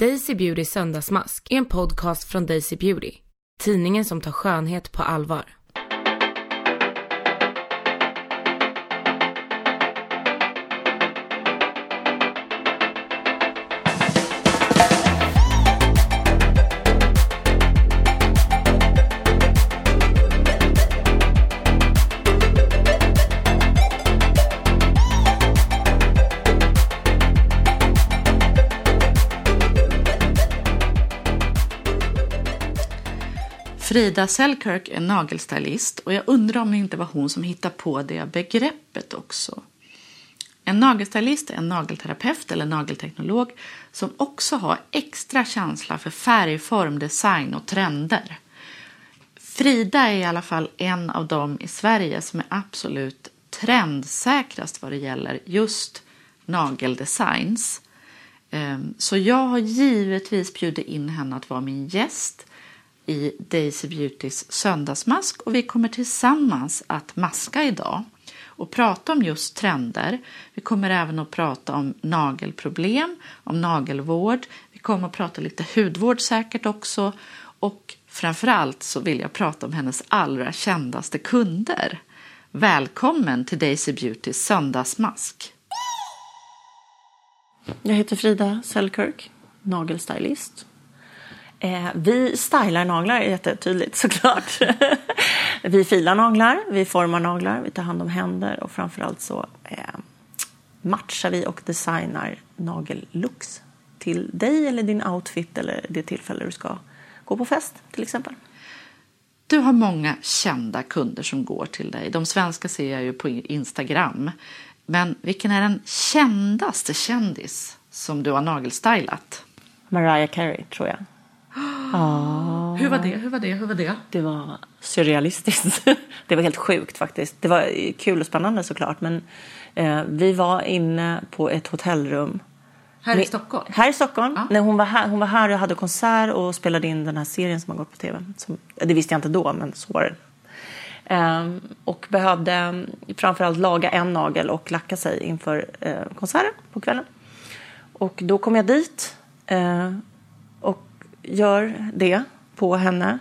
Daisy Beauty söndagsmask är en podcast från Daisy Beauty. Tidningen som tar skönhet på allvar. Frida Selkirk är nagelstylist och jag undrar om det inte var hon som hittade på det begreppet också. En nagelstylist är en nagelterapeut eller nagelteknolog som också har extra känsla för färg, form, design och trender. Frida är i alla fall en av dem i Sverige som är absolut trendsäkrast vad det gäller just nageldesigns. Ehm, så jag har givetvis bjudit in henne att vara min gäst i Daisy Beautys söndagsmask och vi kommer tillsammans att maska idag och prata om just trender. Vi kommer även att prata om nagelproblem, om nagelvård. Vi kommer att prata lite hudvård säkert också och framförallt så vill jag prata om hennes allra kändaste kunder. Välkommen till Daisy Beautys söndagsmask. Jag heter Frida Selkirk, nagelstylist. Eh, vi stylar naglar jättetydligt såklart. vi filar naglar, vi formar naglar, vi tar hand om händer och framförallt så eh, matchar vi och designar nagellooks till dig eller din outfit eller det tillfälle du ska gå på fest till exempel. Du har många kända kunder som går till dig. De svenska ser jag ju på Instagram. Men vilken är den kändaste kändis som du har nagelstylat? Mariah Carey tror jag. Oh. Hur var det? Hur var det? Hur var det? Det var surrealistiskt. det var helt sjukt faktiskt. Det var kul och spännande såklart. Men eh, vi var inne på ett hotellrum. Här i Stockholm? Här i Stockholm. Ja. Nej, hon, var här, hon var här och hade konsert och spelade in den här serien som har gått på tv. Som, det visste jag inte då, men så var det. Um, och behövde um, framförallt laga en nagel och lacka sig inför uh, konserten på kvällen. Och då kom jag dit uh, och gör det på henne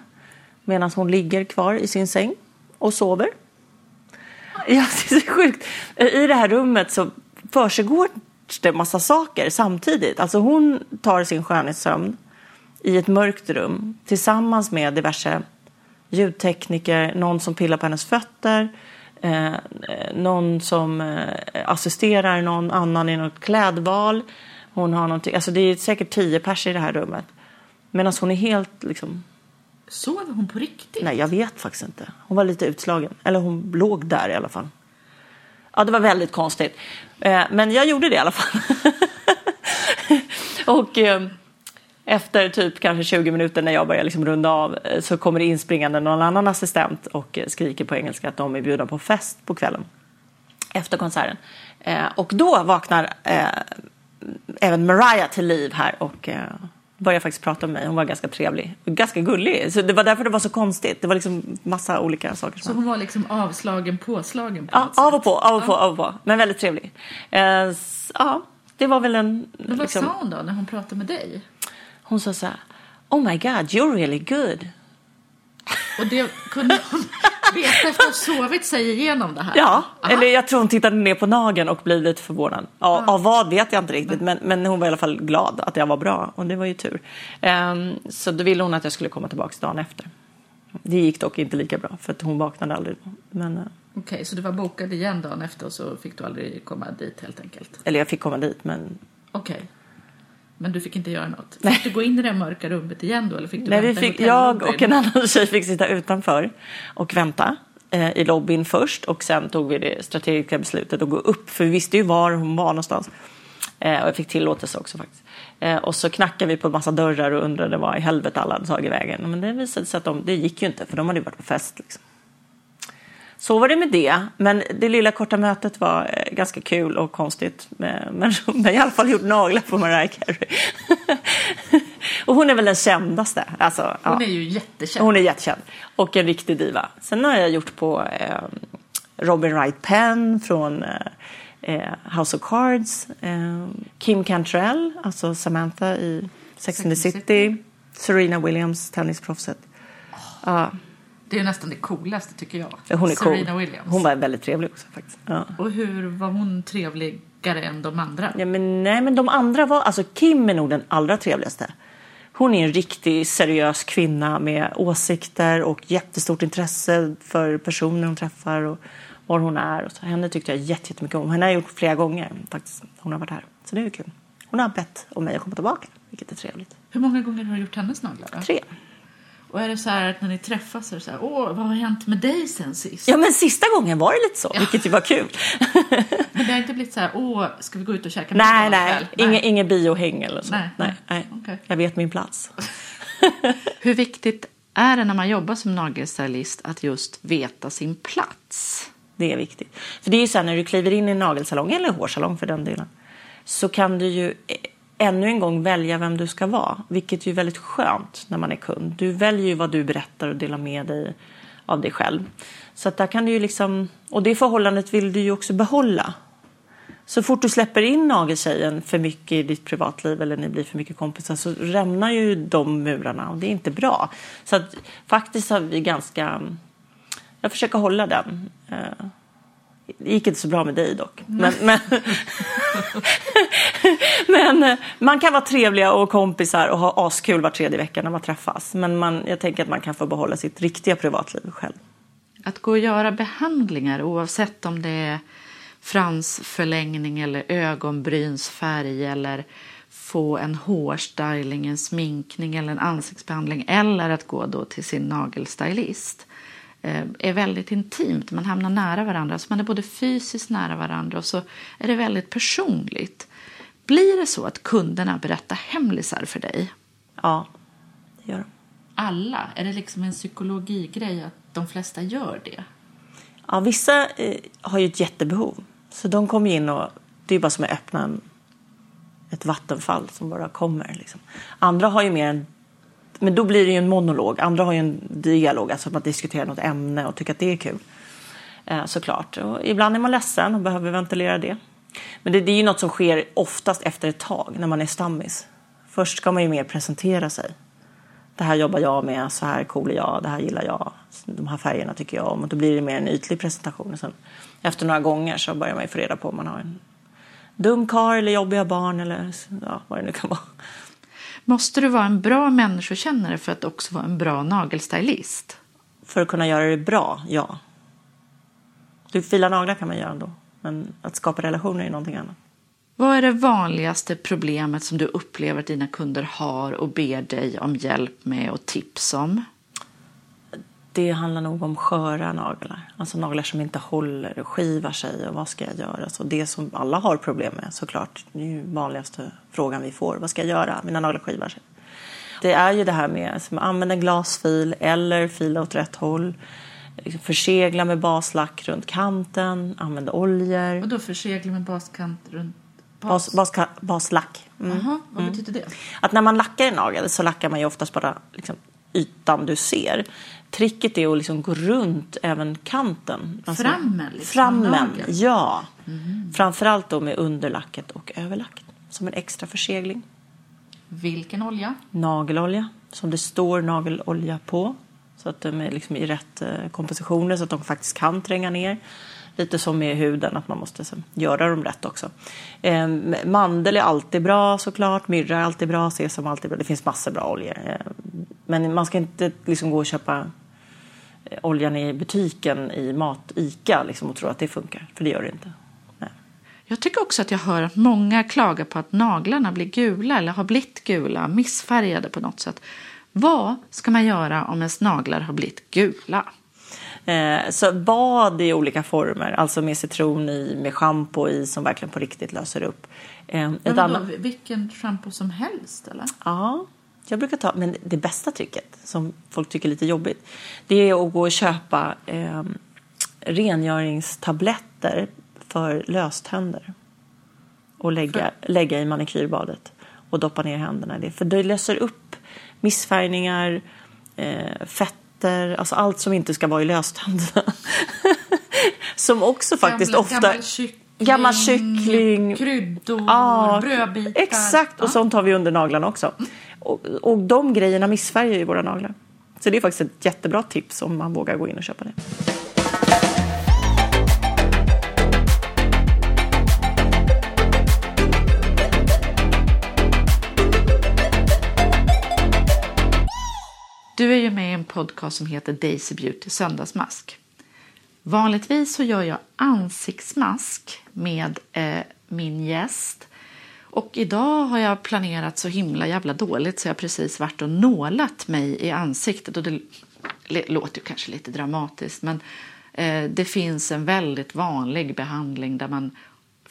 medan hon ligger kvar i sin säng och sover. Ja, det är så sjukt. I det här rummet så försiggår det massa saker samtidigt. Alltså hon tar sin skönhetssömn i ett mörkt rum tillsammans med diverse ljudtekniker, någon som pillar på hennes fötter, eh, någon som eh, assisterar någon annan i något klädval. Hon har någonting, alltså det är säkert tio pers i det här rummet. Medan hon är helt liksom... Sover hon på riktigt? Nej, jag vet faktiskt inte. Hon var lite utslagen. Eller hon låg där i alla fall. Ja, det var väldigt konstigt. Eh, men jag gjorde det i alla fall. och eh, efter typ kanske 20 minuter när jag börjar liksom runda av eh, så kommer det inspringande någon annan assistent och skriker på engelska att de är bjudna på fest på kvällen efter konserten. Och då vaknar även Mariah till liv här och började faktiskt prata med mig. Hon var ganska trevlig. Ganska gullig. Så det var därför det var så konstigt. Det var liksom massa olika saker. Så hon var liksom avslagen, påslagen? På ja, av och på, av och på, av och på. Men väldigt trevlig. Eh, ja, det var väl en... Men vad liksom... sa hon då när hon pratade med dig? Hon sa så här. Oh my god, you're really good. Och det kunde hon veta efter att ha sovit sig igenom det här? Ja, Aha. eller jag tror hon tittade ner på nageln och blev lite förvånad. Ja, ah. Av vad vet jag inte riktigt, men, men hon var i alla fall glad att jag var bra och det var ju tur. Um, så då ville hon att jag skulle komma tillbaka dagen efter. Det gick dock inte lika bra för att hon vaknade aldrig. Men, uh, Okej, okay, så du var bokad igen dagen efter och så fick du aldrig komma dit helt enkelt? Eller jag fick komma dit, men... Okej. Okay. Men du fick inte göra något? Fick Nej. du gå in i det mörka rummet igen då? Eller fick du Nej, vi fick, jag och en annan tjej fick sitta utanför och vänta eh, i lobbyn först och sen tog vi det strategiska beslutet att gå upp för vi visste ju var hon var någonstans. Eh, och jag fick tillåtelse också faktiskt. Eh, och så knackade vi på en massa dörrar och undrade vad i helvete alla hade tagit vägen. Men det visade sig att de, det gick ju inte för de hade ju varit på fest. Liksom. Så var det med det. Men det lilla korta mötet var eh, ganska kul och konstigt. Men jag har i alla fall gjort naglar på Mariah Carey. och hon är väl den kändaste. Alltså, hon ja. är ju jättekänd. Hon är jättekänd. Och en riktig diva. Sen har jag gjort på eh, Robin Wright Penn från eh, eh House of Cards. Eh, Kim Cantrell, alltså Samantha i Sex and the City, Serena Williams, tennisproffset. Ja, Det är nästan det coolaste tycker jag. hon är cool. Serena Williams. Hon var väldigt trevlig också faktiskt. Ja. Och hur var hon trevligare än de andra? Ja, men, nej, men de andra var, alltså Kim är nog den allra trevligaste. Hon är en riktig seriös kvinna med åsikter och jättestort intresse för personer hon träffar och var hon är. Och så. Henne tyckte jag jätte- jättemycket om. Henne har jag gjort flera gånger faktiskt. Hon har varit här. Så det är ju kul. Hon har bett om mig att komma tillbaka, vilket är trevligt. Hur många gånger har du gjort hennes naglar? Tre. Och är det så här att när ni träffas så är det så här, åh, vad har hänt med dig sen sist? Ja, men sista gången var det lite så, vilket ju var kul. Men det har inte blivit så här, åh, ska vi gå ut och käka nej, middag nej, ikväll? inget inge biohäng eller så. Nej, nej, nej. nej. Okej. Jag vet min plats. Hur viktigt är det när man jobbar som nagelstylist att just veta sin plats? Det är viktigt. För det är ju så här när du kliver in i en nagelsalong, eller hårsalong för den delen, så kan du ju ännu en gång välja vem du ska vara, vilket ju är väldigt skönt när man är kund. Du väljer ju vad du berättar och delar med dig av dig själv. Så att där kan du ju liksom, och det förhållandet vill du ju också behålla. Så fort du släpper in nageltjejen för mycket i ditt privatliv eller ni blir för mycket kompisar så rämnar ju de murarna och det är inte bra. Så att faktiskt har vi ganska, jag försöker hålla den. Eh, det gick inte så bra med dig dock. Men, men, men eh, man kan vara trevliga och kompisar och ha askul var tredje vecka när man träffas. Men man, jag tänker att man kan få behålla sitt riktiga privatliv själv. Att gå och göra behandlingar oavsett om det är fransförlängning eller ögonbrynsfärg eller få en hårstyling, en sminkning eller en ansiktsbehandling eller att gå då till sin nagelstylist är väldigt intimt. Man hamnar nära varandra, så man är både fysiskt nära varandra och så är det väldigt personligt. Blir det så att kunderna berättar hemlisar för dig? Ja, det gör de. Alla? Är det liksom en psykologigrej att de flesta gör det? Ja, vissa eh, har ju ett jättebehov. Så de kommer in och det är bara som att öppna en, ett vattenfall som bara kommer. Liksom. Andra har ju mer en men då blir det ju en monolog. Andra har ju en dialog, alltså att man diskuterar något ämne och tycker att det är kul. Eh, såklart. Och ibland är man ledsen och behöver ventilera det. Men det, det är ju något som sker oftast efter ett tag när man är stammis. Först ska man ju mer presentera sig. Det här jobbar jag med, så här cool är jag, det här gillar jag, de här färgerna tycker jag om. Och då blir det mer en ytlig presentation. Och sen, efter några gånger så börjar man ju få reda på om man har en dum kar eller jobbiga barn eller ja, vad det nu kan vara. Måste du vara en bra människokännare för att också vara en bra nagelstylist? För att kunna göra det bra, ja. Du fila naglar kan man göra ändå. Men att skapa relationer är någonting annat. Vad är det vanligaste problemet som du upplever att dina kunder har och ber dig om hjälp med och tips om? Det handlar nog om sköra naglar. Alltså naglar som inte håller och skivar sig. Och vad ska jag göra? Så det som alla har problem med såklart. Det är ju vanligaste frågan vi får. Vad ska jag göra? Mina naglar skivar sig. Det är ju det här med att använda glasfil eller fila åt rätt håll. Försegla med baslack runt kanten. Använda oljor. Och då försegla med baskant runt Bas, bas, baslack. Mm. Jaha, vad betyder det? Att när man lackar en nagel så lackar man ju oftast bara liksom, ytan du ser. Tricket är att liksom gå runt även kanten. Alltså, Frammen, liksom, Frammen, ja. Framförallt då med underlacket och överlacket. Som en extra försegling. Vilken olja? Nagelolja, som det står nagelolja på. Så att de är liksom i rätt eh, kompositioner så att de faktiskt kan tränga ner. Lite som med huden, att man måste liksom göra dem rätt också. Eh, mandel är alltid bra såklart, myrra är alltid bra, sesam är alltid bra. Det finns massor bra oljor. Eh, men man ska inte liksom gå och köpa eh, oljan i butiken i mat-Ica liksom, och tro att det funkar, för det gör det inte. Nej. Jag tycker också att jag hör att många klagar på att naglarna blir gula eller har blivit gula, missfärgade på något sätt. Vad ska man göra om ens naglar har blivit gula? Eh, så bad i olika former, alltså med citron i, med schampo i som verkligen på riktigt löser upp. Eh, Men annat, då, vilken shampoo som helst eller? ja, jag brukar ta, men det bästa tricket som folk tycker är lite jobbigt, det är att gå och köpa eh, rengöringstabletter för löständer och lägga, lägga i manikyrbadet och doppa ner händerna i det. För det löser upp missfärgningar, eh, fetter, alltså allt som inte ska vara i löständerna. som också faktiskt gammal, ofta... Gammal kyck Gammal kyckling. kryddor, Ja, brödbitar. Exakt, och Ja. sånt har vi under naglarna också. Och, och de grejerna missfärgar ju våra naglar. Så det är faktiskt ett jättebra tips om man vågar gå in och köpa det. Du är ju med i en podcast som heter Daisy Beauty Söndagsmask. Vanligtvis så gör jag ansiktsmask med eh, min gäst. Och idag har jag planerat så himla jävla dåligt så jag precis varit och nålat mig i ansiktet. Och det låter ju kanske lite dramatiskt men eh, det finns en väldigt vanlig behandling där man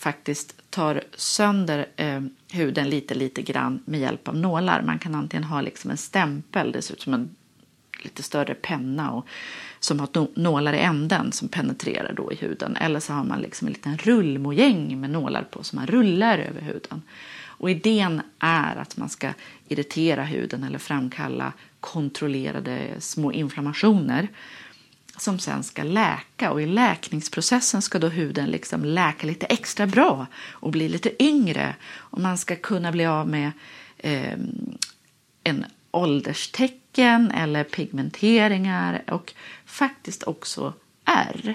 faktiskt tar sönder eh, huden lite, lite grann med hjälp av nålar. Man kan antingen ha liksom en stämpel, det ser ut som en lite större penna och, som har nålar i änden som penetrerar då i huden. Eller så har man liksom en liten rullmojäng med nålar på som man rullar över huden. Och idén är att man ska irritera huden eller framkalla kontrollerade små inflammationer som sen ska läka och i läkningsprocessen ska då huden liksom läka lite extra bra och bli lite yngre och man ska kunna bli av med eh, en ålderstecken eller pigmenteringar och faktiskt också ärr.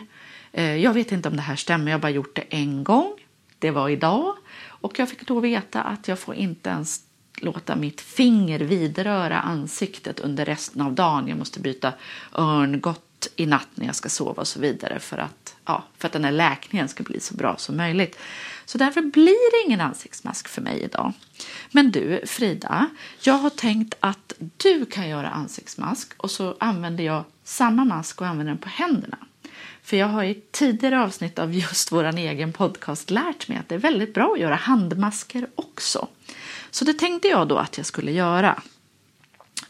Eh, jag vet inte om det här stämmer, jag har bara gjort det en gång. Det var idag och jag fick då veta att jag får inte ens låta mitt finger vidröra ansiktet under resten av dagen. Jag måste byta örngott i natt när jag ska sova och så vidare för att, ja, för att den här läkningen ska bli så bra som möjligt. Så därför blir det ingen ansiktsmask för mig idag. Men du Frida, jag har tänkt att du kan göra ansiktsmask och så använder jag samma mask och använder den på händerna. För jag har i tidigare avsnitt av just vår egen podcast lärt mig att det är väldigt bra att göra handmasker också. Så det tänkte jag då att jag skulle göra.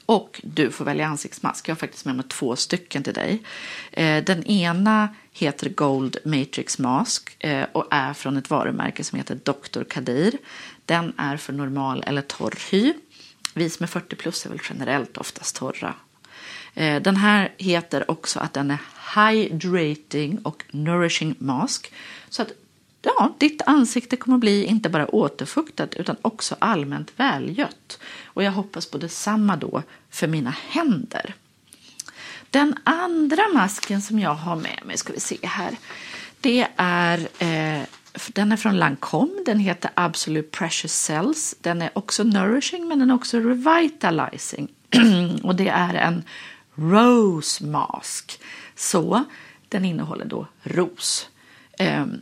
Och du får välja ansiktsmask. Jag har faktiskt med mig två stycken till dig. Eh, den ena heter Gold Matrix Mask eh, och är från ett varumärke som heter Dr. Kadir. Den är för normal eller torr hy. Vi som är 40 plus är väl generellt oftast torra. Eh, den här heter också att den är Hydrating och Nourishing Mask. Så att ja, ditt ansikte kommer bli inte bara återfuktat utan också allmänt välgött. Och jag hoppas på detsamma då för mina händer. Den andra masken som jag har med mig, ska vi se här. Det är, eh, den är från Lancome, den heter Absolute Precious Cells. Den är också nourishing men den är också revitalizing. Och det är en rose mask. Så den innehåller då ros. Ehm,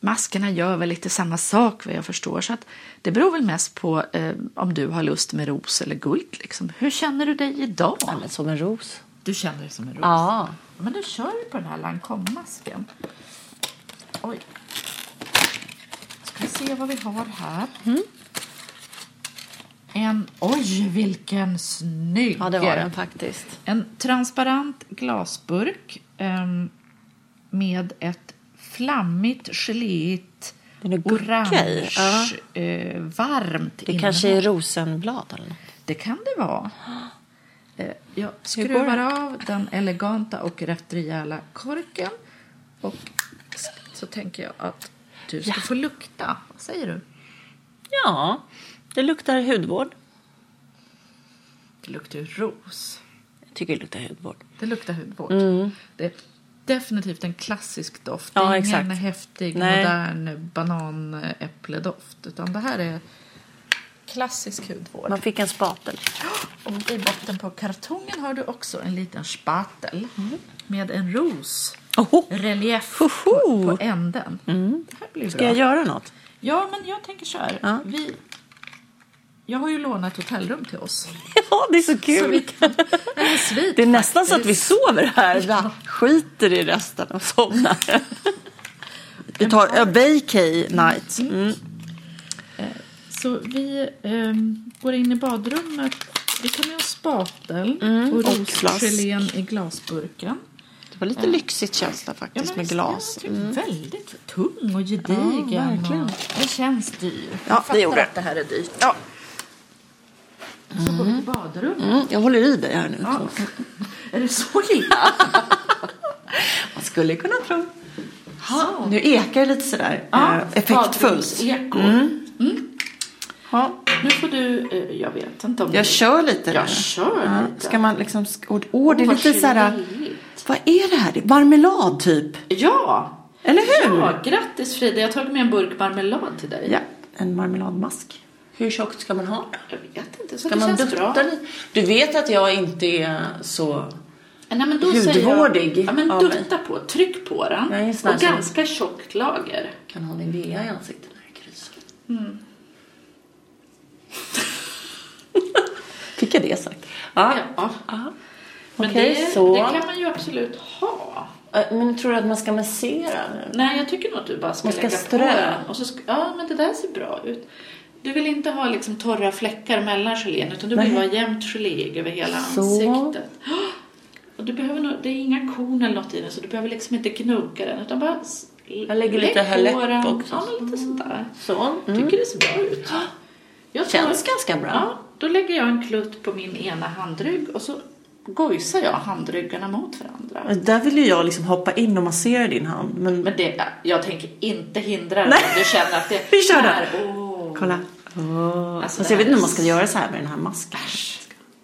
maskerna gör väl lite samma sak vad jag förstår. Så att det beror väl mest på eh, om du har lust med ros eller guld. Liksom. Hur känner du dig idag? Ja, men som en ros. Du känner dig som en ros? Ja. Men nu kör vi på den här Lancome-masken. Oj. Ska vi se vad vi har här. En, oj vilken snygg! Ja, det var den faktiskt. En transparent glasburk ehm, med ett flammigt, geléigt, orange, ja. eh, varmt Det kanske är rosenblad eller något. det kan det vara. Eh, Jag skruvar det? av den eleganta och rätt rejäla korken. Och så tänker jag att du ska Ja. få lukta. Vad säger du? Ja, det luktar hudvård. Det luktar ros. Jag tycker det luktar hudvård. Det luktar hudvård. Det är definitivt en klassisk doft. Det är ingen exakt. häftig, Nej. modern bananäppledoft. Utan det här är klassisk hudvård. Man fick en spatel. Och i botten på kartongen har du också en liten spatel med en ros. Oho. Relief på, på änden. Det här blir Ska bra. jag göra något? Ja, men jag tänker så här. Ja. Vi, jag har ju lånat hotellrum till oss. Ja, det är så Så kul. vi kan, eller svit, Det är nästan så att vi sover här. Va? Skiter i resten och somnar. Vi tar a vacay night. Mm. Så vi ehm, går in i badrummet. Vi tar med oss spatel Mm, och rosgelén i glasburken. Det var lite lyxigt känsla faktiskt med visst, glas. ja, typ Väldigt tung och gedigen. Ja, verkligen. och det känns dyr. Ja, det gjorde det. att det här är dyrt. Ja. Så går vi till badrummet. Mm, jag håller i dig här nu. Ja. Är det så illa? Man skulle kunna tro. Ha, nu ekar det lite sådär Ja, eh, effektfullt. Eko. Ja, Nu får du, eh, jag vet inte om jag du... kör lite. Jag nu. kör Ja, lite. Ska man liksom... Åh, åh, det är lite såhär... trevligt. Vad är det här? Det marmelad typ. Ja! Eller hur? Ja, grattis Frida. Jag har tagit med en burk marmelad till dig. Ja, en marmeladmask. Hur tjockt ska man ha? Jag vet inte, så Ska det man känns bra. lite? Du vet att jag inte är så... Nej, men då Hudvårdig jag, ja, men dutta på, tryck på den. Jag här och ganska tjockt lager. Kan ha Nivea i ansiktet när det kryser. Fick jag det sagt? Ja. Ja. ja. Men Okej, det, så. det kan man ju absolut ha. Men tror du att man ska massera? Nej, jag tycker nog att du bara ska, Man ska lägga strö. på den. Och så ska, ja, men det där ser bra ut. Du vill inte ha liksom torra fläckar mellan gelén utan du vill Nej. ha jämnt gelé över hela Så. ansiktet. Och du behöver nog, det är inga korn eller något i den så du behöver liksom inte gnugga den utan bara Jag lägger lägg lite här läpp också. Ja, men lite sådär. Så. Mm. Tycker det ser bra ut. Jag Känns ganska bra. Ja, då lägger jag en klutt på min ena handrygg och så gojsar jag handryggarna mot varandra. Där vill ju jag liksom hoppa in och massera din hand. Men, Men det, jag tänker inte hindra dig du känner att det Vi kör det. Kolla. Oh. Alltså, Fast jag vet inte om man ska göra så här med den här masken.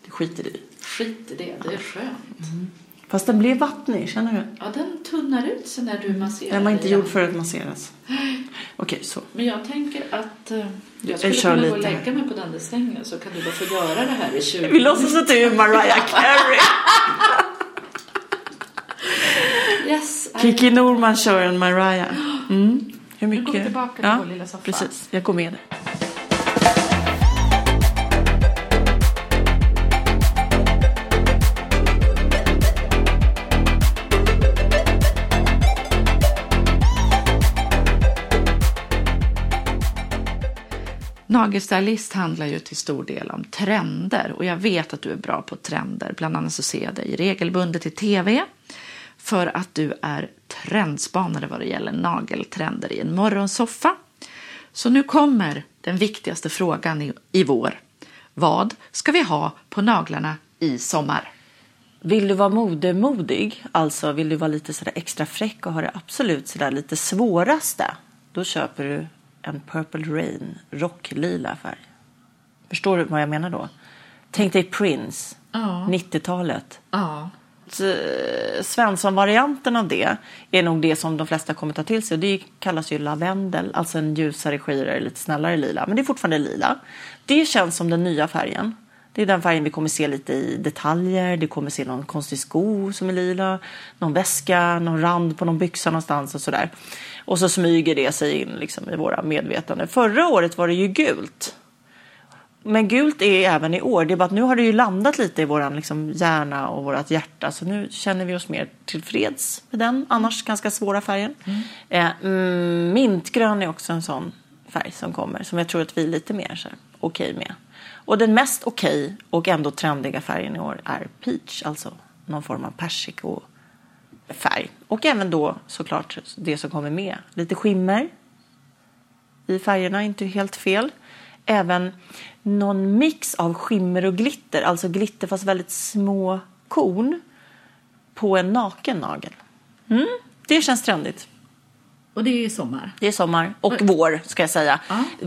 Det skiter du i. Skit i det, det är skönt. Fast den blev vattnig, känner du? Ja, den tunnar ut sig när du masserar. Den var inte gjord för att masseras. Okej, så. Men jag tänker att eh, jag skulle kör kunna gå och lite lägga mig på den där sängen så kan du bara få göra det här i 20 Vi låtsas att du är Mariah Carey. Yes, Kiki Norman kör en Mariah. Mm. Hur Nu mycket? går vi tillbaka till ja, vår lilla soffa. Precis, jag går med dig. Nagelstylist handlar ju till stor del om trender och jag vet att du är bra på trender. Bland annat så ser jag dig regelbundet i tv för att du är trendspanare vad det gäller nageltrender i en morgonsoffa. Så nu kommer den viktigaste frågan i, i vår. Vad ska vi ha på naglarna i sommar? Vill du vara modemodig, alltså vill du vara lite sådär extra fräck och ha det absolut sådär lite svåraste, då köper du en Purple Rain rocklila färg. Förstår du vad jag menar då? Tänk dig Prince, Ja. 90-talet. Ja, Eh, Svensson-varianten av det är nog det som de flesta kommer ta till sig. Och det kallas ju lavendel, alltså en ljusare, skirare, lite snällare lila. Men det är fortfarande lila. Det känns som den nya färgen. Det är den färgen vi kommer se lite i detaljer. Du kommer se någon konstig sko som är lila, någon väska, någon rand på någon byxa någonstans och sådär. Och så smyger det sig in liksom i våra medvetande. Förra året var det ju gult. Men gult är även i år. Det är bara att nu har det ju landat lite i våran liksom hjärna och vårat hjärta. Så nu känner vi oss mer tillfreds med den annars ganska svåra färgen. Eh, mm, mintgrön är också en sån färg som kommer. Som jag tror att vi är lite mer okej med. Och den mest okej och ändå trendiga färgen i år är peach. Alltså någon form av persikofärg. Och även då såklart det som kommer med. Lite skimmer i färgerna, inte helt fel. Även någon mix av skimmer och glitter, alltså glitter fast väldigt små korn på en naken nagel. Mm, det känns trendigt. och det är sommar. Det är sommar och vår ska jag säga.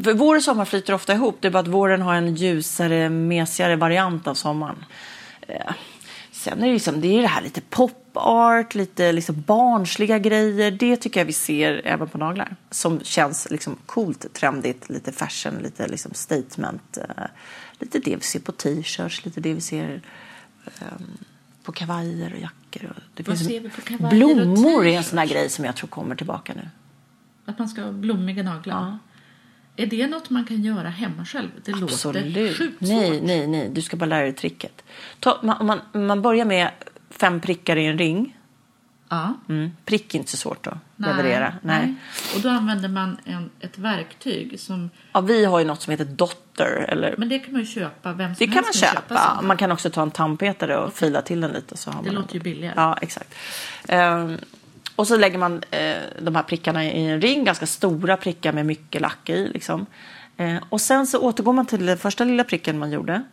För vår och sommar flyter ofta ihop. Det är bara att våren har en ljusare, mesigare variant av sommaren. Sen är det, liksom, det är det här lite pop art, lite liksom barnsliga grejer. Det tycker jag vi ser även på naglar. Som känns liksom coolt, trendigt, lite fashion, lite liksom statement. eh, Lite det vi ser på t-shirts, lite det vi ser ehm, på kavajer och jackor. Och det finns ser vi på kavajer och blommor är en sån här grej som jag tror kommer tillbaka nu. Att man ska ha blommiga naglar. Är det något man kan göra hemma själv? Det låter Absolut. sjukt Nej, svårt. nej, nej. Du ska bara lära dig tricket. Ta, man, man, man börjar med fem prickar i en ring. Ja. Mm. Prick är inte så svårt att leverera. Nej. Och då använder man en, ett verktyg som... Ja, vi har ju något som heter Dotter. Eller, Men det kan man ju köpa. Vem det som kan man köpa. sådana. man kan också ta en tandpetare och fila till den lite. Så har Det man låter ju billigare. Ja, exakt. Ehm, och så lägger man eh, de här prickarna i en ring, ganska stora prickar med mycket lack i. Liksom. Eh, och sen så återgår man till den första lilla pricken man gjorde.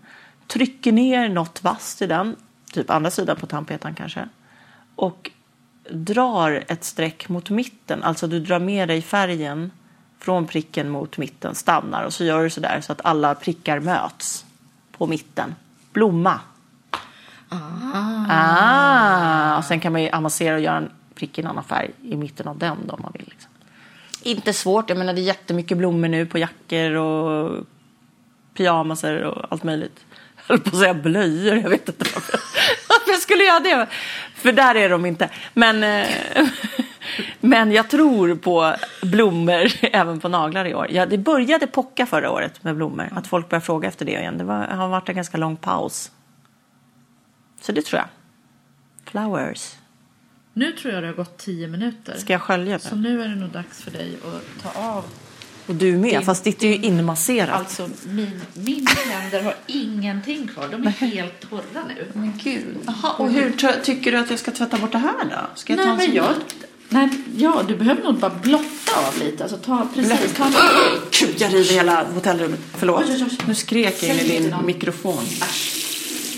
Trycker ner något vasst i den, typ andra sidan på tandpetaren kanske. Och drar ett streck mot mitten, alltså du drar med dig färgen från pricken mot mitten, stannar och så gör du så där så att alla prickar möts på mitten. Blomma. Ah. Och sen kan man ju avancera och göra en prick i en annan färg i mitten av den då om man vill. Liksom. Inte svårt, jag menar det är jättemycket blommor nu på jackor och pyjamaser och allt möjligt. Jag höll på att säga blöjor, jag vet inte varför, varför jag skulle göra det. För där är de inte. Men, eh, men jag tror på blommor även på naglar i år. Ja, det började pocka förra året med blommor. Att folk började fråga efter det igen. Det var, har varit en ganska lång paus. Så det tror jag. Flowers. Nu tror jag det har gått tio minuter. Ska jag skölja Så nu? är det nog dags för dig att ta av. Och du med, Din- fast ditt är ju inmasserat. Alltså, min, mina händer har ingenting kvar. De är helt torra nu. Men gud. Jaha, och hur tycker du att jag ska tvätta bort det här då? Ska jag ta Nej, en men jag... Nej, ja, du behöver nog bara blotta av lite. Alltså, ta, precis, ta en... Gud, jag river hela hotellrummet. Förlåt. Nu skrek jag in i din mikrofon.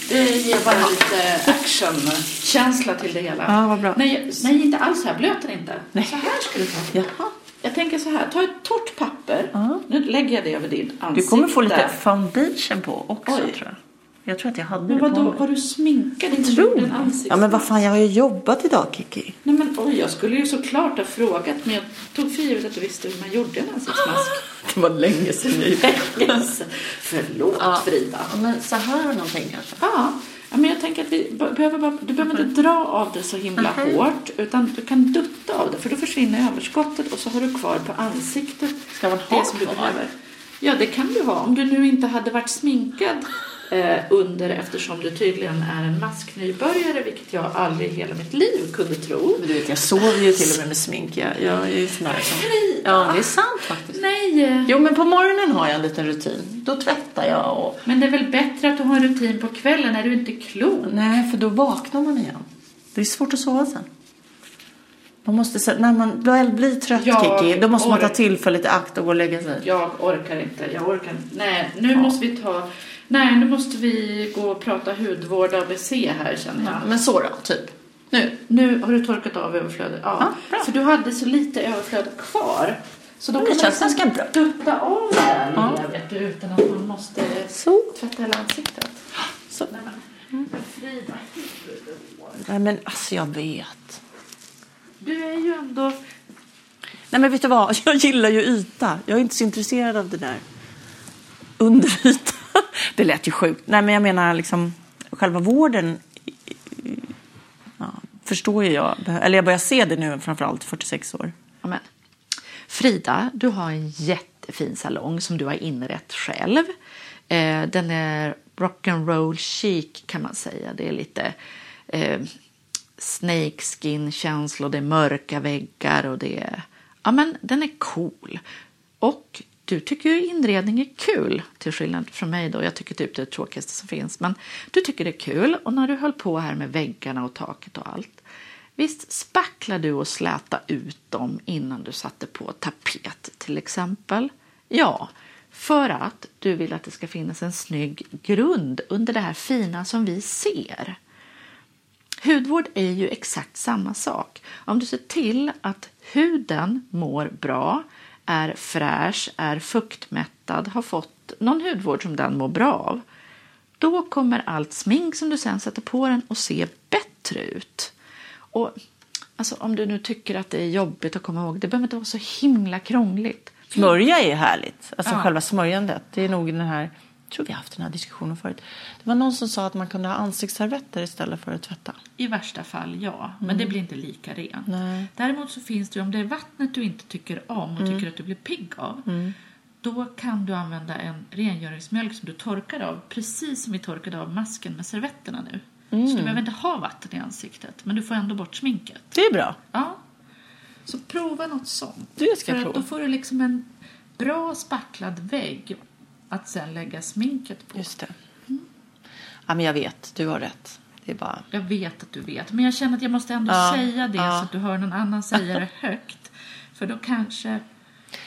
Det ger bara lite action-känsla till det hela. Ja, vad bra. Nej, nej, inte alls så här. Blöt den inte. Så här ska du ta. Jaha. Jag tänker så här. Ta ett torrt papper. Ja. Nu lägger jag det över ditt ansikte. Du kommer få lite foundation på också Oj. tror jag. Jag tror att jag hade Men det på vadå, mig. var du sminkad? Tror gjorde jag. ansiktsmask? Ja men vad fan, jag har ju jobbat idag Kiki. Nej men oj, jag skulle ju såklart ha frågat. Men jag tog för givet att du visste hur man gjorde en ansiktsmask. Det var länge sedan nu. Yes. Förlåt Frida. Ja, men så här någonting kanske. Ja, ja, men jag tänker att vi be- behöver bara, du behöver inte dra av det så himla hårt. Utan du kan dutta av det. För då försvinner överskottet och så har du kvar på ansiktet Ska man ha det som du kvar? behöver. Ja, det kan du ha. Om du nu inte hade varit sminkad eh, under eftersom du tydligen är en masknybörjare, vilket jag aldrig i hela mitt liv kunde tro. Men du vet, jag sover ju till och med med smink. Jag, jag är ju sån där som... Ja, det är sant faktiskt. Nej, eh, Jo, men på morgonen har jag en liten rutin. Då tvättar jag och... men det är väl bättre att du har en rutin på kvällen när du inte är klok? Nej, för då vaknar man igen. Det är svårt att sova sen. Man måste, när man väl blir trött, Jag Kiki, då måste man ta tillfället i akt och gå och lägga sig. Jag orkar inte. Jag orkar inte. Nej, nu måste vi ta... Nej, nu måste vi gå och prata hudvård ABC här känner jag. Men så då, typ. Nu. Nu har du torkat av överflödet. Ja, Ja, bra. för du hade så lite överflöd kvar. Så då kan det man känns ganska bra. dutta av det där Ja. vet du, utan att man måste Så. tvätta hela ansiktet. så. Hudvård. Nej, men alltså jag vet. Du är ju ändå... Nej, men vet du vad? Jag gillar ju yta. Jag är inte så intresserad av det där underyta. Det lät ju sjukt. Nej, men jag menar liksom själva vården. Ja, förstår ju jag. Eller jag börjar se det nu, framförallt 46 år. Amen. Frida, du har en jättefin salong som du har inrett själv. Eh, den är rock'n'roll chic kan man säga. Det är lite eh, snakeskin-känslor, det är mörka väggar och det är... Ja, men den är cool. Och du tycker ju inredning är kul, till skillnad från mig då. Jag tycker typ det är det tråkigaste som finns. Men du tycker det är kul och när du höll på här med väggarna och taket och allt. Visst spacklade du och släta ut dem innan du satte på tapet till exempel? Ja, för att du vill att det ska finnas en snygg grund under det här fina som vi ser. Hudvård är ju exakt samma sak. Om du ser till att huden mår bra, är fräsch, är fuktmättad, har fått någon hudvård som den mår bra av, då kommer allt smink som du sen sätter på den att se bättre ut. Och alltså, om du nu tycker att det är jobbigt att komma ihåg, det behöver inte vara så himla krångligt. Smörja är härligt. Alltså Ja. själva smörjandet. Det är nog den här... Tror vi har haft den här diskussionen förut. Det var någon som sa att man kunde ha ansiktsservetter istället för att tvätta. I värsta fall, ja. Men det blir inte lika rent. Nej. Däremot så finns det ju, om det är vattnet du inte tycker om och tycker att du blir pigg av, då kan du använda en rengöringsmjölk som du torkar av, precis som vi torkade av masken med servetterna nu. Så du behöver inte ha vatten i ansiktet, men du får ändå bort sminket. Det är bra. Ja. Så prova något sånt. Det ska För att prova. då får du liksom en bra spacklad vägg att sen lägga sminket på. Just det. Ja, men jag vet. Du har rätt. Det är bara... Jag vet att du vet, men jag känner att jag måste ändå Ja, säga det ja. så att du hör någon annan säga det högt. För då kanske...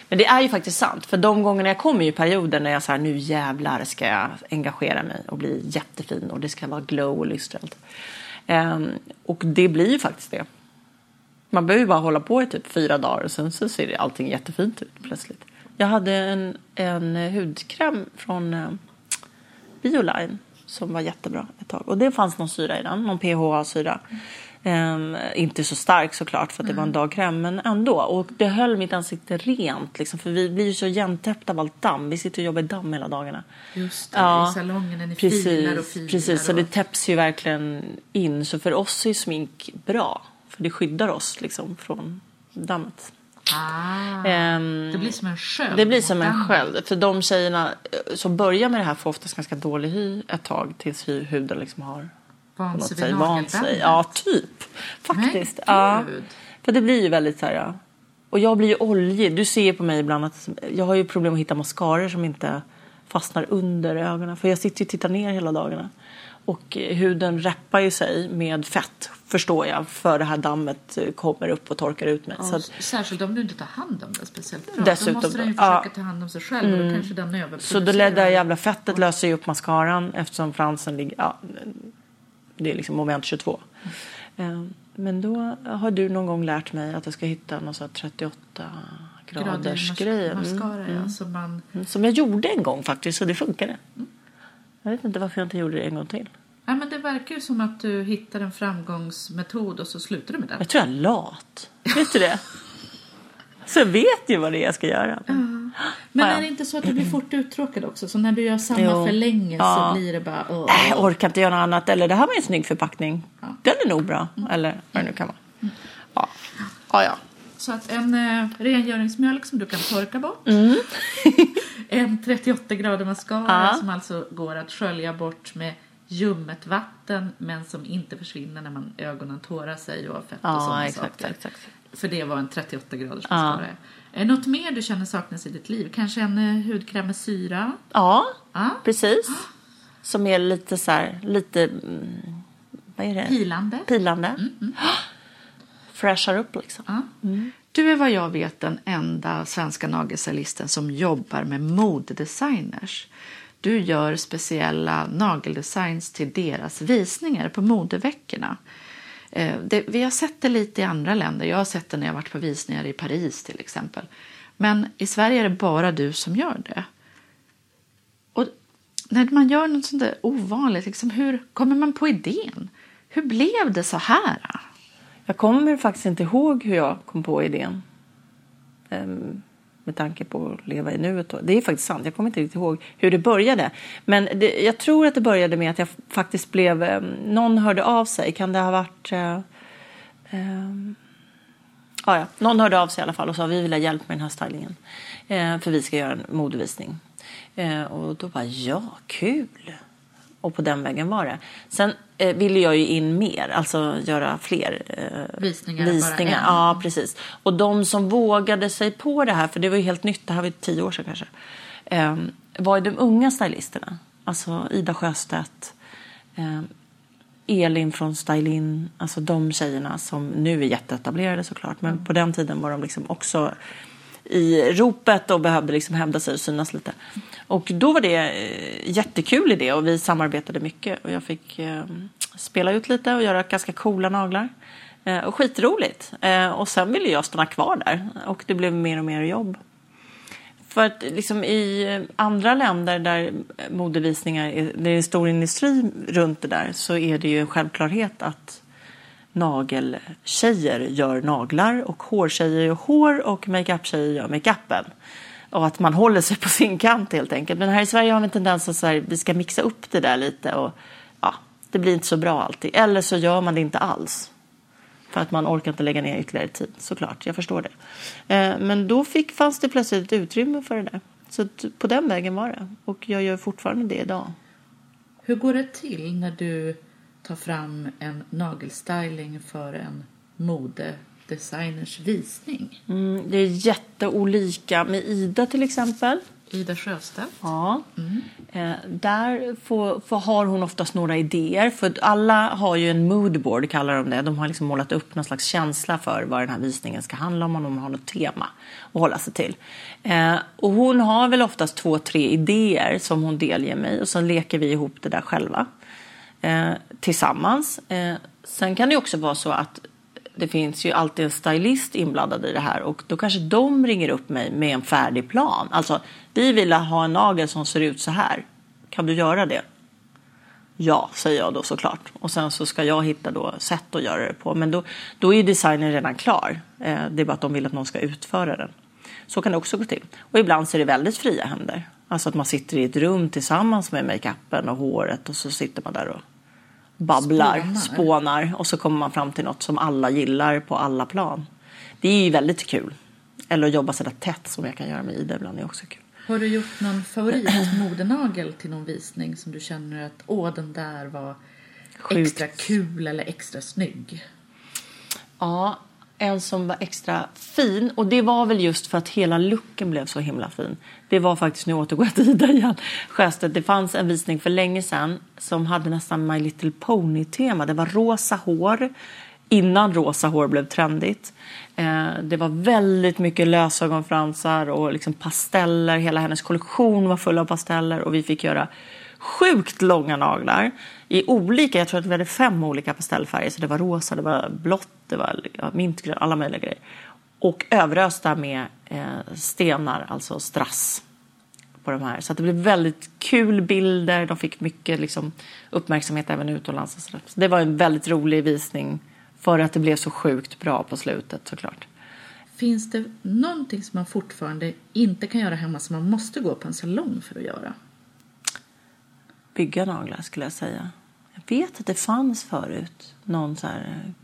Men det är ju faktiskt sant. För de gångerna jag kommer i perioder när jag så här, nu jävlar ska jag engagera mig och bli jättefin och det ska vara glow och lystrelt. Ehm, och det blir ju faktiskt det. Man behöver ju bara hålla på i typ fyra dagar och sen så ser allting jättefint ut plötsligt. Jag hade en, en hudkräm från eh, Bioline som var jättebra ett tag. Och det fanns någon syra i den, någon PHA-syra. Um, inte så stark såklart för att det var en dagkräm men ändå. Och det höll mitt ansikte rent liksom, för vi blir ju så igentäppta av allt damm. Vi sitter och jobbar i damm hela dagarna. Just det, i salongen när ni precis, filar och filar. Precis, så det täpps ju verkligen in. Så för oss är smink bra. För det skyddar oss liksom från dammet. Ah, Ehm, det blir som en sköld. det blir som en sköld. För de tjejerna eh, som börjar med det här får oftast ganska dålig hy ett tag tills huden liksom har Vant sig vant sig. Ja, typ. Faktiskt. Ja. För det blir ju väldigt så här. Ja. Och jag blir ju oljig. Du ser på mig ibland att jag har ju problem att hitta mascaror som inte fastnar under ögonen. För jag sitter ju och tittar ner hela dagarna. Och huden räppar ju sig med fett, förstår jag, för det här dammet kommer upp och torkar ut mig. Så Ja, att, Särskilt om du inte tar hand om det speciellt bra. Dessutom, då måste den ju ja. Mm. försöka ta hand om sig själv och då kanske den överproducerar. Så då det där jävla fettet löser ju upp mascaran eftersom fransen ligger... Ja, det är liksom moment 22. Eh, Men då har du någon gång lärt mig att jag ska hitta någon sån här 38 graders grej. Mm. Mascara, ja. Så man... Mm, Som jag gjorde en gång faktiskt och det funkade. Jag vet inte varför jag inte gjorde det en gång till. Ja, men det verkar ju som att du hittar en framgångsmetod och så slutar du med den. Jag tror jag är lat. Vet du det? Så jag vet ju vad det är jag ska göra. Men Ja, ja. är det inte så att du blir fort uttråkad också? Så när du gör samma Jo. för länge Ja. så blir det bara... åh. Äh, jag orkar inte göra något annat. Eller det här var en snygg förpackning. Den är nog bra. Eller vad det nu kan vara. Ja, ja. ja. Så att en eh, rengöringsmjölk som du kan torka bort. en 38 grader mascara Mm. Ja. som alltså går att skölja bort med ljummet vatten men som inte försvinner när man ögonen tårar sig och har fett och Ja, sådana exakt, saker. exakt. För det var en 38 graders mascara. Är det något mer du känner saknas i ditt liv? Kanske en eh, hudkräm med syra? Ja, Ja. precis. Som är lite så här, lite... mm, Vad är det? Pilande? Pilande. Freshar upp liksom. Ja. Du är vad jag vet den enda svenska nagelstylisten som jobbar med modedesigners. Du gör speciella nageldesigns till deras visningar på modeveckorna. Eh, det, vi har sett det lite i andra länder. Jag har sett det när jag varit på visningar i Paris till exempel. Men i Sverige är det bara du som gör det. Och när man gör något sånt där ovanligt, liksom, hur kommer man på idén? Hur blev det så här? Jag kommer faktiskt inte ihåg hur jag kom på idén. Ehm, med tanke på att leva i nuet. Då. Det är faktiskt sant. Jag kommer inte riktigt ihåg hur det började. Men det, jag tror att det började med att jag faktiskt blev... Eh, någon hörde av sig. Kan det ha varit... eh, eh, ja, ja. Någon hörde av sig i alla fall och sa vi vill ha hjälp med den här stylingen. Eh, för vi ska göra en modevisning. Eh, och då bara ja, kul. Och på den vägen var det. Sen eh, ville jag ju in mer, alltså göra fler eh, Visningar visningar. Ja, precis. Och de som vågade sig på det här, för det var ju helt nytt, det här var tio år sedan kanske, eh, var ju de unga stylisterna. Alltså Ida Sjöstedt, eh, Elin från Stylin, alltså de tjejerna som nu är jätteetablerade såklart. Men på den tiden var de liksom också i ropet och behövde liksom hävda sig och synas lite. Och då var det eh, jättekul idé och vi samarbetade mycket och jag fick eh, spela ut lite och göra ganska coola naglar. Eh, och skitroligt. Eh, och sen ville jag stanna kvar där och det blev mer och mer jobb. För att liksom i eh, andra länder där modevisningar är, det är en stor industri runt det där så är det ju en självklarhet att nageltjejer gör naglar och hårtjejer gör hår och makeup-tjejer gör makeupen. Och att man håller sig på sin kant helt enkelt. Men här i Sverige har vi en tendens att så här, vi ska mixa upp det där lite och ja, det blir inte så bra alltid. Eller så gör man det inte alls. För att man orkar inte lägga ner ytterligare tid, såklart. Jag förstår det. Eh, men då fick, fanns det plötsligt ett utrymme för det där. Så på den vägen var det. Och jag gör fortfarande det idag. Hur går det till när du tar fram en nagelstyling för en modedesigners visning? Mm, det är jätteolika. Med Ida till exempel. Ida Sjöstedt. Ja. Eh, där får, får, har hon oftast några idéer. För alla har ju en moodboard, kallar de det. De har liksom målat upp någon slags känsla för vad den här visningen ska handla om. Och de har något tema att hålla sig till. Eh, och hon har väl oftast två, tre idéer som hon delger mig. Och så leker vi ihop det där själva. Eh, tillsammans. Eh, sen kan det också vara så att det finns ju alltid en stylist inblandad i det här och då kanske de ringer upp mig med en färdig plan. Alltså, vi vill ha en nagel som ser ut så här. Kan du göra det? Ja, säger jag då såklart. Och sen så ska jag hitta då sätt att göra det på. Men då, då är designen redan klar. Eh, det är bara att de vill att någon ska utföra den. Så kan det också gå till. Och ibland så är det väldigt fria händer. Alltså att man sitter i ett rum tillsammans med makeupen och håret och så sitter man där och babblar, spånar. spånar och så kommer man fram till något som alla gillar på alla plan. Det är ju väldigt kul. Eller att jobba sådär tätt som jag kan göra med Ida ibland är också kul. Har du gjort någon favoritmodenagel till någon visning som du känner att åh den där var Sjukt. extra kul eller extra snygg? Ja, en som var extra fin och det var väl just för att hela looken blev så himla fin. Det var faktiskt, nu återgår jag till Ida igen, Sjöstedt. Det fanns en visning för länge sedan som hade nästan My Little Pony-tema. Det var rosa hår innan rosa hår blev trendigt. Eh, det var väldigt mycket lösögonfransar och liksom pasteller. Hela hennes kollektion var full av pasteller och vi fick göra sjukt långa naglar i olika, jag tror att vi hade fem olika pastellfärger. Så det var rosa, det var blått, det var mintgrönt, alla möjliga grejer. Och överösta med eh, stenar, alltså strass på de här. Så det blev väldigt kul bilder. De fick mycket liksom, uppmärksamhet även utomlands. Och så, så det var en väldigt rolig visning för att det blev så sjukt bra på slutet såklart. Finns det någonting som man fortfarande inte kan göra hemma som man måste gå på en salong för att göra? Bygga naglar skulle jag säga. Jag vet att det fanns förut någon så här, eh,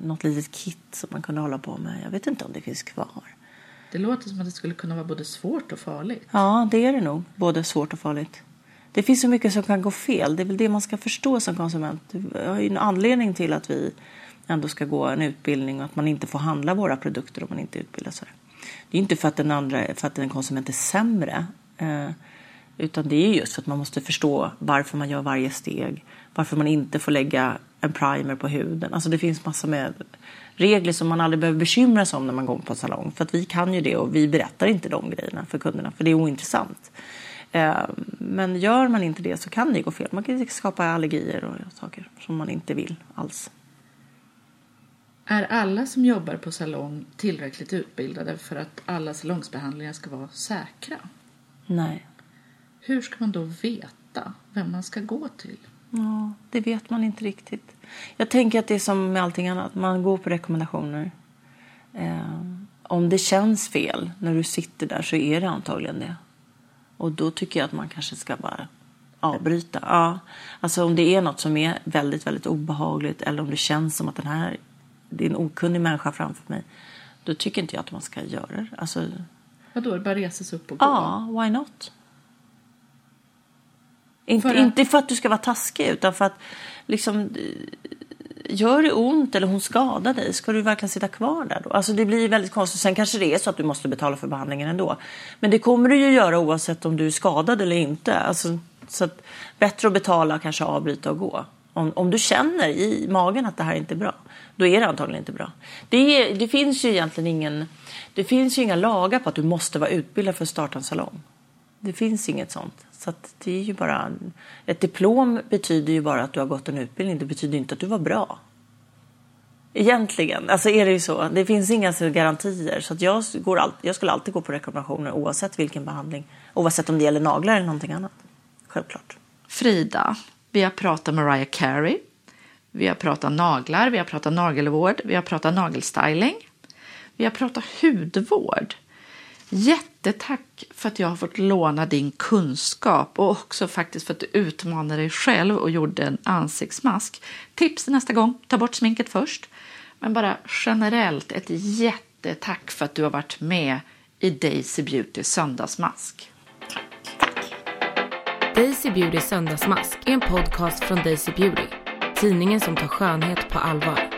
något litet kit som man kunde hålla på med. Jag vet inte om det finns kvar. Det låter som att det skulle kunna vara både svårt och farligt. Ja, det är det nog. Både svårt och farligt. Det finns så mycket som kan gå fel. Det är väl det man ska förstå som konsument. Det har ju en anledning till att vi ändå ska gå en utbildning och att man inte får handla våra produkter om man inte utbildar sig. Det är inte för att den andra, för att en konsument är sämre. Eh, utan det är just för att man måste förstå varför man gör varje steg. Varför man inte får lägga en primer på huden. Alltså det finns massor med regler som man aldrig behöver bekymra sig om när man går på salong. För att vi kan ju det och vi berättar inte de grejerna för kunderna för det är ointressant. Eh, men gör man inte det så kan det gå fel. Man kan skapa allergier och saker som man inte vill alls. Är alla som jobbar på salong tillräckligt utbildade för att alla salongsbehandlingar ska vara säkra? Nej. Hur ska man då veta vem man ska gå till? Ja, det vet man inte riktigt. Jag tänker att det är som med allting annat, man går på rekommendationer. Eh, om det känns fel när du sitter där så är det antagligen det. Och då tycker jag att man kanske ska bara avbryta. Ja, alltså om det är något som är väldigt, väldigt obehagligt eller om det känns som att den här, det är en okunnig människa framför mig. Då tycker inte jag att man ska göra det. Alltså, Vadå, bara resa sig upp och gå? Ja, why not? Inte för, att... inte för att du ska vara taskig utan för att liksom gör det ont eller hon skadar dig, ska du verkligen sitta kvar där då? Alltså det blir väldigt konstigt. Sen kanske det är så att du måste betala för behandlingen ändå. Men det kommer du ju göra oavsett om du är skadad eller inte. Alltså, så att, bättre att betala, kanske avbryta och gå. Om, om du känner i magen att det här inte är bra, då är det antagligen inte bra. Det, är, det finns ju egentligen ingen, det finns ju inga lagar på att du måste vara utbildad för att starta en salong. Det finns inget sånt. Så det är ju bara, ett diplom betyder ju bara att du har gått en utbildning. Det betyder inte att du var bra. Egentligen, alltså är det ju så. Det finns inga garantier. Så att jag, går all, jag skulle alltid gå på rekommendationer oavsett vilken behandling. Oavsett om det gäller naglar eller någonting annat. Självklart. Frida, vi har pratat med Mariah Carey. Vi har pratat naglar, vi har pratat nagelvård, vi har pratat nagelstyling. Vi har pratat hudvård. Jättetack för att jag har fått låna din kunskap och också faktiskt för att du utmanade dig själv och gjorde en ansiktsmask. Tips nästa gång, ta bort sminket först. Men bara generellt ett jättetack för att du har varit med i Daisy Beauty söndagsmask. Tack. Daisy Beauty söndagsmask är en podcast från Daisy Beauty. Tidningen som tar skönhet på allvar.